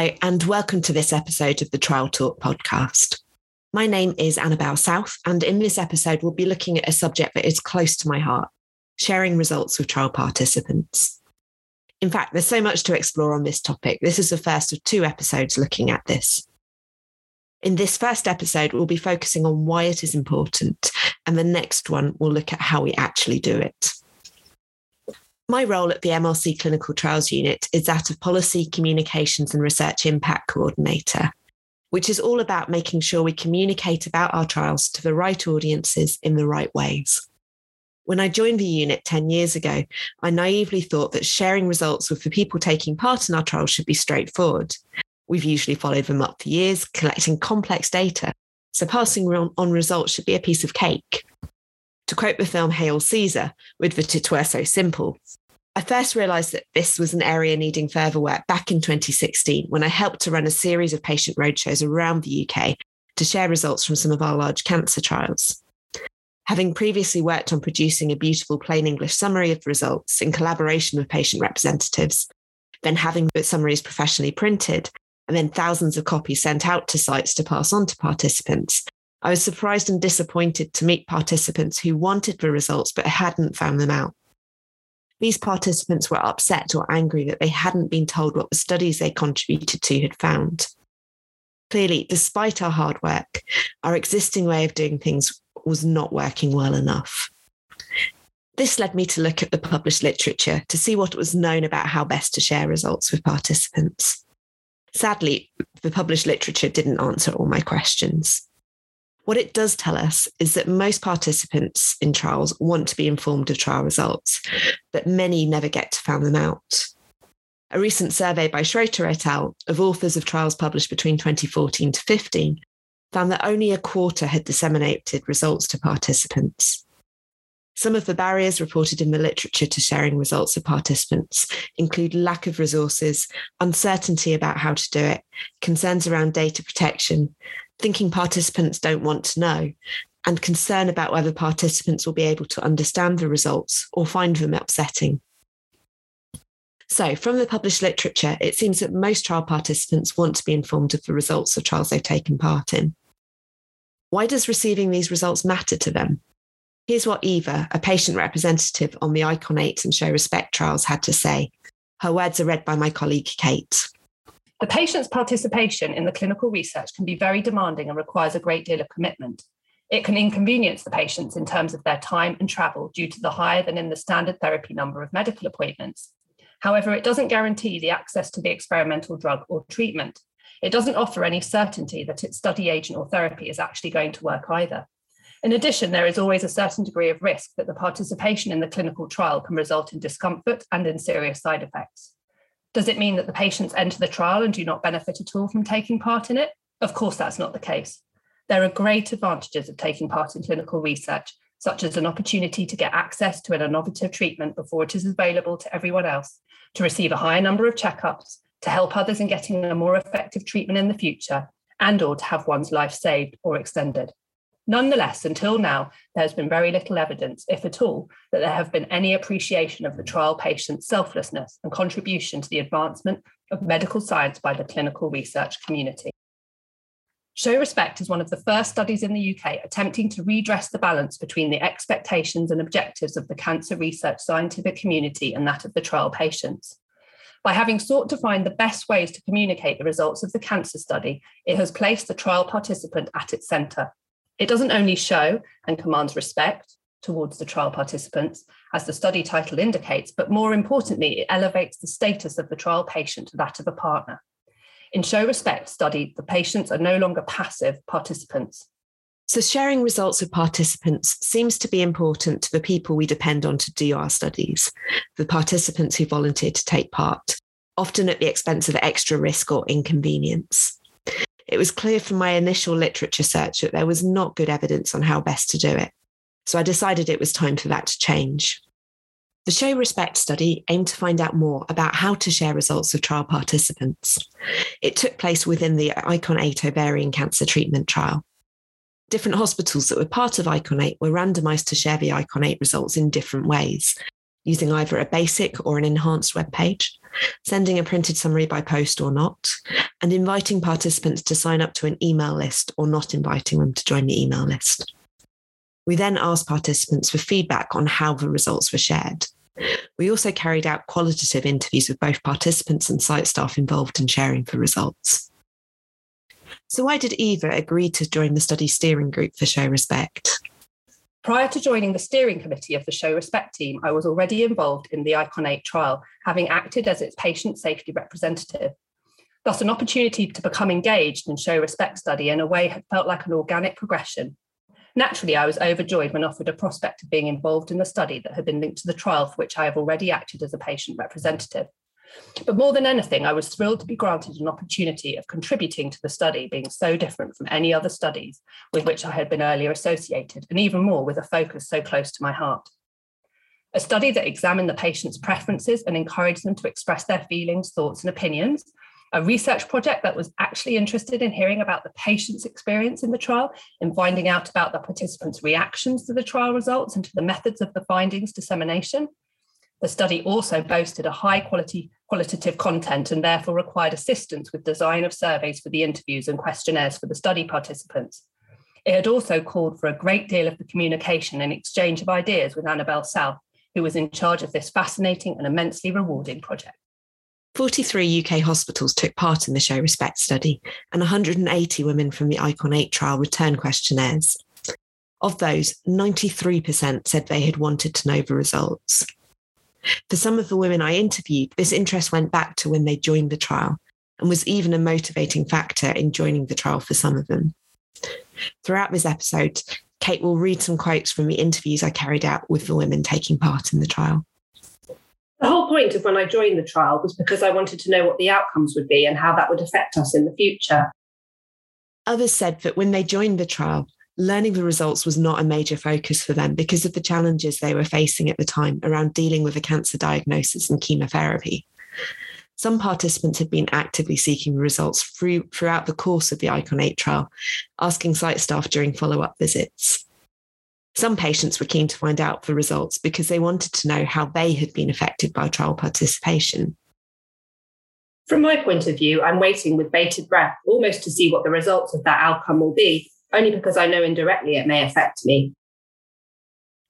Hello, and welcome to this episode of the Trial Talk podcast. My name is Annabelle South, and in this episode, we'll be looking at a subject that is close to my heart sharing results with trial participants. In fact, there's so much to explore on this topic. This is the first of two episodes looking at this. In this first episode, we'll be focusing on why it is important, and the next one we'll look at how we actually do it. My role at the MRC Clinical Trials Unit is that of Policy, Communications and Research Impact Coordinator, which is all about making sure we communicate about our trials to the right audiences in the right ways. When I joined the unit 10 years ago, I naively thought that sharing results with the people taking part in our trials should be straightforward. We've usually followed them up for years, collecting complex data, so passing on results should be a piece of cake. To quote the film Hail Caesar, with the it were so simple, I first realised that this was an area needing further work back in 2016 when I helped to run a series of patient roadshows around the UK to share results from some of our large cancer trials. Having previously worked on producing a beautiful plain English summary of the results in collaboration with patient representatives, then having the summaries professionally printed, and then thousands of copies sent out to sites to pass on to participants, I was surprised and disappointed to meet participants who wanted the results but hadn't found them out. These participants were upset or angry that they hadn't been told what the studies they contributed to had found. Clearly, despite our hard work, our existing way of doing things was not working well enough. This led me to look at the published literature to see what was known about how best to share results with participants. Sadly, the published literature didn't answer all my questions. What it does tell us is that most participants in trials want to be informed of trial results, but many never get to find them out. A recent survey by Schroter et al. of authors of trials published between 2014 to 15 found that only a quarter had disseminated results to participants. Some of the barriers reported in the literature to sharing results of participants include lack of resources, uncertainty about how to do it, concerns around data protection, thinking participants don't want to know, and concern about whether participants will be able to understand the results or find them upsetting. So, from the published literature, it seems that most trial participants want to be informed of the results of trials they've taken part in. Why does receiving these results matter to them? Here's what Eva, a patient representative on the ICON 8 and Show Respect trials, had to say. Her words are read by my colleague Kate. The patient's participation in the clinical research can be very demanding and requires a great deal of commitment. It can inconvenience the patients in terms of their time and travel due to the higher than in the standard therapy number of medical appointments. However, it doesn't guarantee the access to the experimental drug or treatment. It doesn't offer any certainty that its study agent or therapy is actually going to work either. In addition, there is always a certain degree of risk that the participation in the clinical trial can result in discomfort and in serious side effects. Does it mean that the patients enter the trial and do not benefit at all from taking part in it? Of course, that's not the case. There are great advantages of taking part in clinical research, such as an opportunity to get access to an innovative treatment before it is available to everyone else, to receive a higher number of checkups, to help others in getting a more effective treatment in the future, and or to have one's life saved or extended. Nonetheless, until now, there has been very little evidence, if at all, that there have been any appreciation of the trial patient's selflessness and contribution to the advancement of medical science by the clinical research community. Show Respect is one of the first studies in the UK attempting to redress the balance between the expectations and objectives of the cancer research scientific community and that of the trial patients. By having sought to find the best ways to communicate the results of the cancer study, it has placed the trial participant at its centre it doesn't only show and commands respect towards the trial participants, as the study title indicates, but more importantly, it elevates the status of the trial patient to that of a partner. In Show Respect study, the patients are no longer passive participants. So, sharing results with participants seems to be important to the people we depend on to do our studies, the participants who volunteer to take part, often at the expense of extra risk or inconvenience it was clear from my initial literature search that there was not good evidence on how best to do it. So I decided it was time for that to change. The Show Respect study aimed to find out more about how to share results of trial participants. It took place within the ICON 8 ovarian cancer treatment trial. Different hospitals that were part of ICON 8 were randomized to share the ICON 8 results in different ways, using either a basic or an enhanced web page, sending a printed summary by post or not, and inviting participants to sign up to an email list or not inviting them to join the email list. We then asked participants for feedback on how the results were shared. We also carried out qualitative interviews with both participants and site staff involved in sharing the results. So, why did Eva agree to join the study steering group for Show Respect? Prior to joining the steering committee of the Show Respect team, I was already involved in the ICON 8 trial, having acted as its patient safety representative. Thus, an opportunity to become engaged in Show Respect study in a way had felt like an organic progression. Naturally, I was overjoyed when offered a prospect of being involved in the study that had been linked to the trial for which I have already acted as a patient representative. But more than anything, I was thrilled to be granted an opportunity of contributing to the study being so different from any other studies with which I had been earlier associated, and even more with a focus so close to my heart. A study that examined the patient's preferences and encouraged them to express their feelings, thoughts, and opinions. A research project that was actually interested in hearing about the patient's experience in the trial and finding out about the participants' reactions to the trial results and to the methods of the findings dissemination the study also boasted a high quality qualitative content and therefore required assistance with design of surveys for the interviews and questionnaires for the study participants. It had also called for a great deal of the communication and exchange of ideas with Annabelle South, who was in charge of this fascinating and immensely rewarding project. 43 UK hospitals took part in the Show Respect study, and 180 women from the ICON 8 trial returned questionnaires. Of those, 93% said they had wanted to know the results. For some of the women I interviewed, this interest went back to when they joined the trial and was even a motivating factor in joining the trial for some of them. Throughout this episode, Kate will read some quotes from the interviews I carried out with the women taking part in the trial. Point of when I joined the trial was because I wanted to know what the outcomes would be and how that would affect us in the future. Others said that when they joined the trial, learning the results was not a major focus for them because of the challenges they were facing at the time around dealing with a cancer diagnosis and chemotherapy. Some participants had been actively seeking results through, throughout the course of the ICON 8 trial, asking site staff during follow up visits. Some patients were keen to find out the results because they wanted to know how they had been affected by trial participation. From my point of view, I'm waiting with bated breath almost to see what the results of that outcome will be only because I know indirectly it may affect me.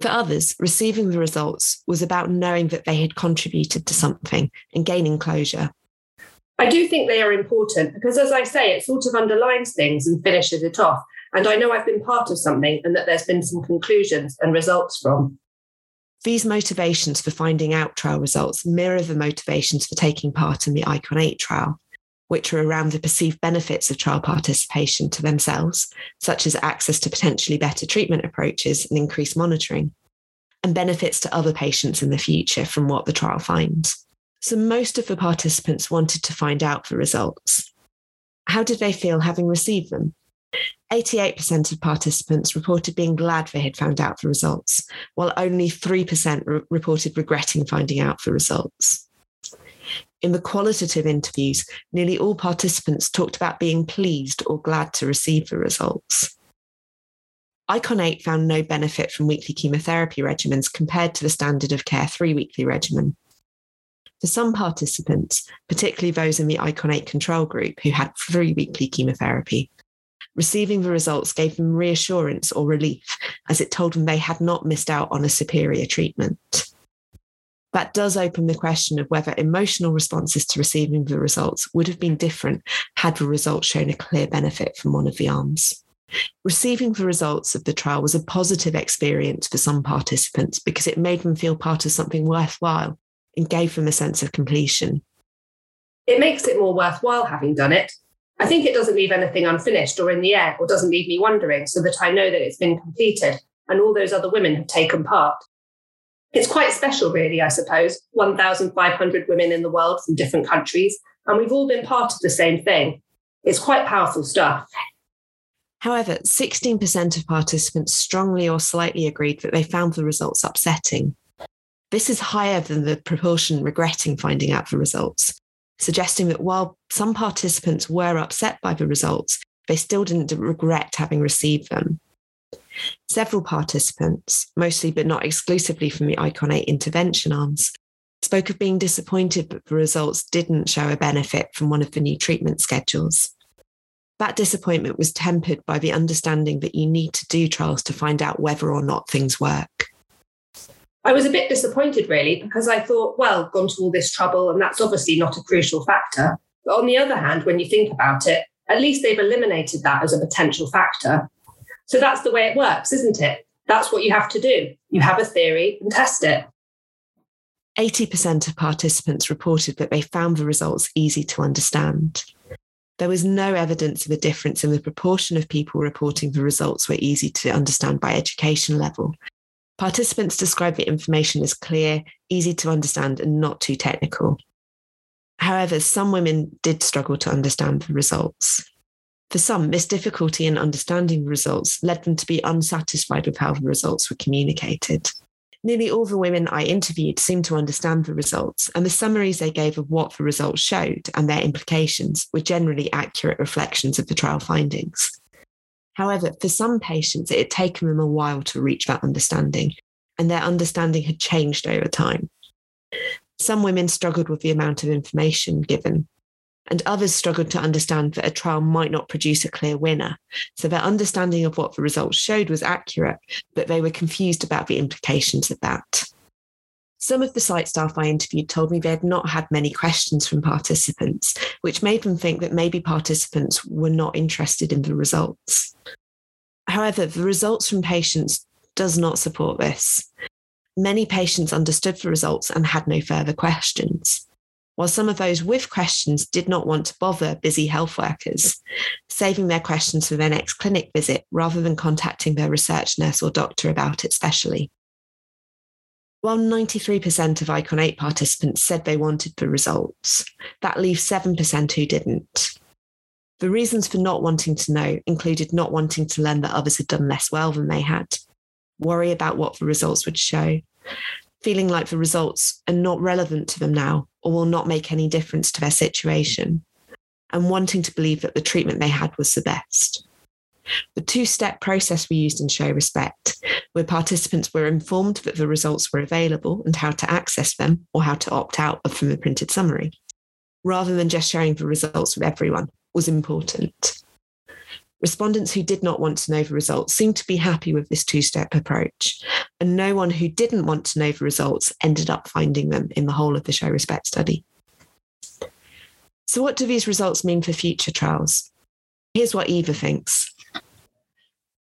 For others, receiving the results was about knowing that they had contributed to something and gaining closure. I do think they are important because, as I say, it sort of underlines things and finishes it off. And I know I've been part of something and that there's been some conclusions and results from. These motivations for finding out trial results mirror the motivations for taking part in the ICON 8 trial which are around the perceived benefits of trial participation to themselves, such as access to potentially better treatment approaches and increased monitoring, and benefits to other patients in the future from what the trial finds. So, most of the participants wanted to find out the results. How did they feel having received them? 88% of participants reported being glad they had found out the results, while only 3% re- reported regretting finding out the results. In the qualitative interviews, nearly all participants talked about being pleased or glad to receive the results. ICON 8 found no benefit from weekly chemotherapy regimens compared to the standard of care three weekly regimen. For some participants, particularly those in the ICON 8 control group who had three weekly chemotherapy, receiving the results gave them reassurance or relief as it told them they had not missed out on a superior treatment that does open the question of whether emotional responses to receiving the results would have been different had the results shown a clear benefit from one of the arms. Receiving the results of the trial was a positive experience for some participants because it made them feel part of something worthwhile and gave them a sense of completion. It makes it more worthwhile having done it. I think it doesn't leave anything unfinished or in the air or doesn't leave me wondering so that I know that it's been completed and all those other women have taken part. It's quite special, really, I suppose. 1,500 women in the world from different countries, and we've all been part of the same thing. It's quite powerful stuff. However, 16% of participants strongly or slightly agreed that they found the results upsetting. This is higher than the proportion regretting finding out the results, suggesting that while some participants were upset by the results, they still didn't regret having received them. Several participants, mostly but not exclusively from the ICON 8 intervention arms, spoke of being disappointed that the results didn't show a benefit from one of the new treatment schedules. That disappointment was tempered by the understanding that you need to do trials to find out whether or not things work. I was a bit disappointed, really, because I thought, well, gone to all this trouble, and that's obviously not a crucial factor. But on the other hand, when you think about it, at least they've eliminated that as a potential factor. So that's the way it works, isn't it? That's what you have to do. You have a theory and test it. 80% of participants reported that they found the results easy to understand. There was no evidence of a difference in the proportion of people reporting the results were easy to understand by education level. Participants described the information as clear, easy to understand, and not too technical. However, some women did struggle to understand the results. For some, this difficulty in understanding the results led them to be unsatisfied with how the results were communicated. Nearly all the women I interviewed seemed to understand the results, and the summaries they gave of what the results showed and their implications were generally accurate reflections of the trial findings. However, for some patients, it had taken them a while to reach that understanding, and their understanding had changed over time. Some women struggled with the amount of information given, and others struggled to understand that a trial might not produce a clear winner. So their understanding of what the results showed was accurate, but they were confused about the implications of that. Some of the site staff I interviewed told me they had not had many questions from participants, which made them think that maybe participants were not interested in the results. However, the results from patients does not support this. Many patients understood the results and had no further questions while some of those with questions did not want to bother busy health workers, saving their questions for their next clinic visit rather than contacting their research nurse or doctor about it specially. While 93% of ICON 8 participants said they wanted the results, that leaves 7% who didn't. The reasons for not wanting to know included not wanting to learn that others had done less well than they had, worry about what the results would show, feeling like the results are not relevant to them now or will not make any difference to their situation, and wanting to believe that the treatment they had was the best. The two step process we used in Show Respect, where participants were informed that the results were available and how to access them or how to opt out from the printed summary, rather than just sharing the results with everyone, was important. Respondents who did not want to know the results seemed to be happy with this two step approach, and no one who didn't want to know the results ended up finding them in the whole of the Show Respect study. So, what do these results mean for future trials? Here's what Eva thinks.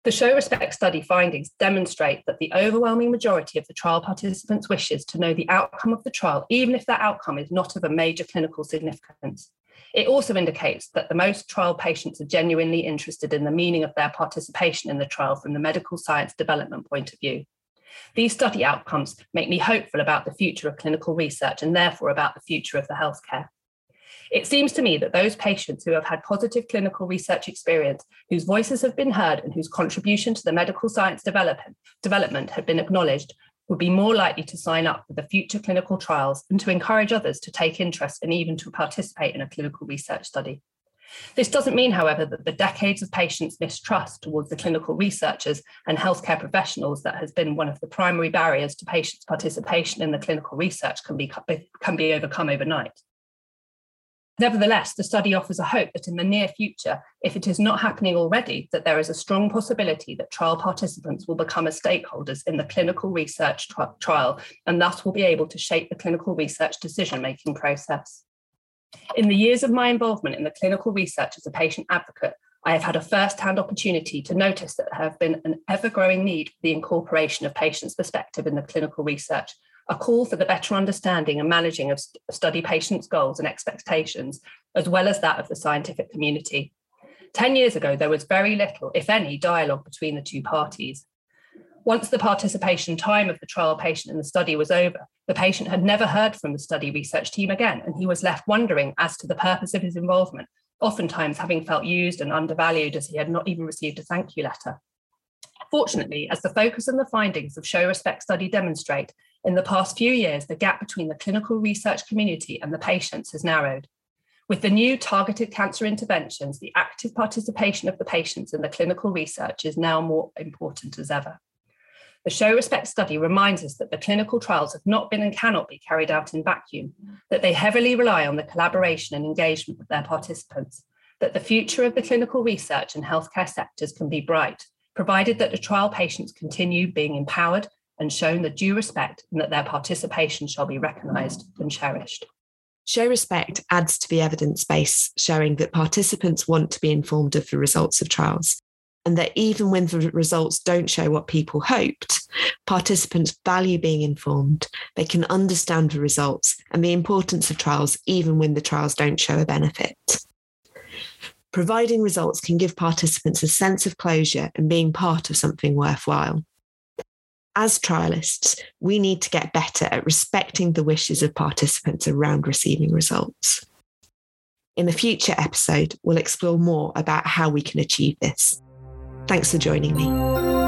The Show Respect study findings demonstrate that the overwhelming majority of the trial participants wishes to know the outcome of the trial, even if that outcome is not of a major clinical significance. It also indicates that the most trial patients are genuinely interested in the meaning of their participation in the trial from the medical science development point of view. These study outcomes make me hopeful about the future of clinical research and therefore about the future of the healthcare. It seems to me that those patients who have had positive clinical research experience, whose voices have been heard, and whose contribution to the medical science development, development have been acknowledged would be more likely to sign up for the future clinical trials and to encourage others to take interest and even to participate in a clinical research study. This doesn't mean, however, that the decades of patients' mistrust towards the clinical researchers and healthcare professionals that has been one of the primary barriers to patients' participation in the clinical research can be, can be overcome overnight. Nevertheless, the study offers a hope that in the near future, if it is not happening already, that there is a strong possibility that trial participants will become as stakeholders in the clinical research tri- trial and thus will be able to shape the clinical research decision making process. In the years of my involvement in the clinical research as a patient advocate, I have had a first hand opportunity to notice that there have been an ever growing need for the incorporation of patients' perspective in the clinical research a call for the better understanding and managing of study patients' goals and expectations, as well as that of the scientific community. 10 years ago, there was very little, if any, dialogue between the two parties. Once the participation time of the trial patient in the study was over, the patient had never heard from the study research team again, and he was left wondering as to the purpose of his involvement, oftentimes having felt used and undervalued as he had not even received a thank you letter. Fortunately, as the focus and the findings of Show Respect study demonstrate, in the past few years, the gap between the clinical research community and the patients has narrowed. With the new targeted cancer interventions, the active participation of the patients in the clinical research is now more important as ever. The Show Respect study reminds us that the clinical trials have not been and cannot be carried out in vacuum, that they heavily rely on the collaboration and engagement of their participants, that the future of the clinical research and healthcare sectors can be bright, provided that the trial patients continue being empowered and shown the due respect and that their participation shall be recognised and cherished. Show respect adds to the evidence base, showing that participants want to be informed of the results of trials and that even when the results don't show what people hoped, participants value being informed. They can understand the results and the importance of trials, even when the trials don't show a benefit. Providing results can give participants a sense of closure and being part of something worthwhile. As trialists, we need to get better at respecting the wishes of participants around receiving results. In a future episode, we'll explore more about how we can achieve this. Thanks for joining me.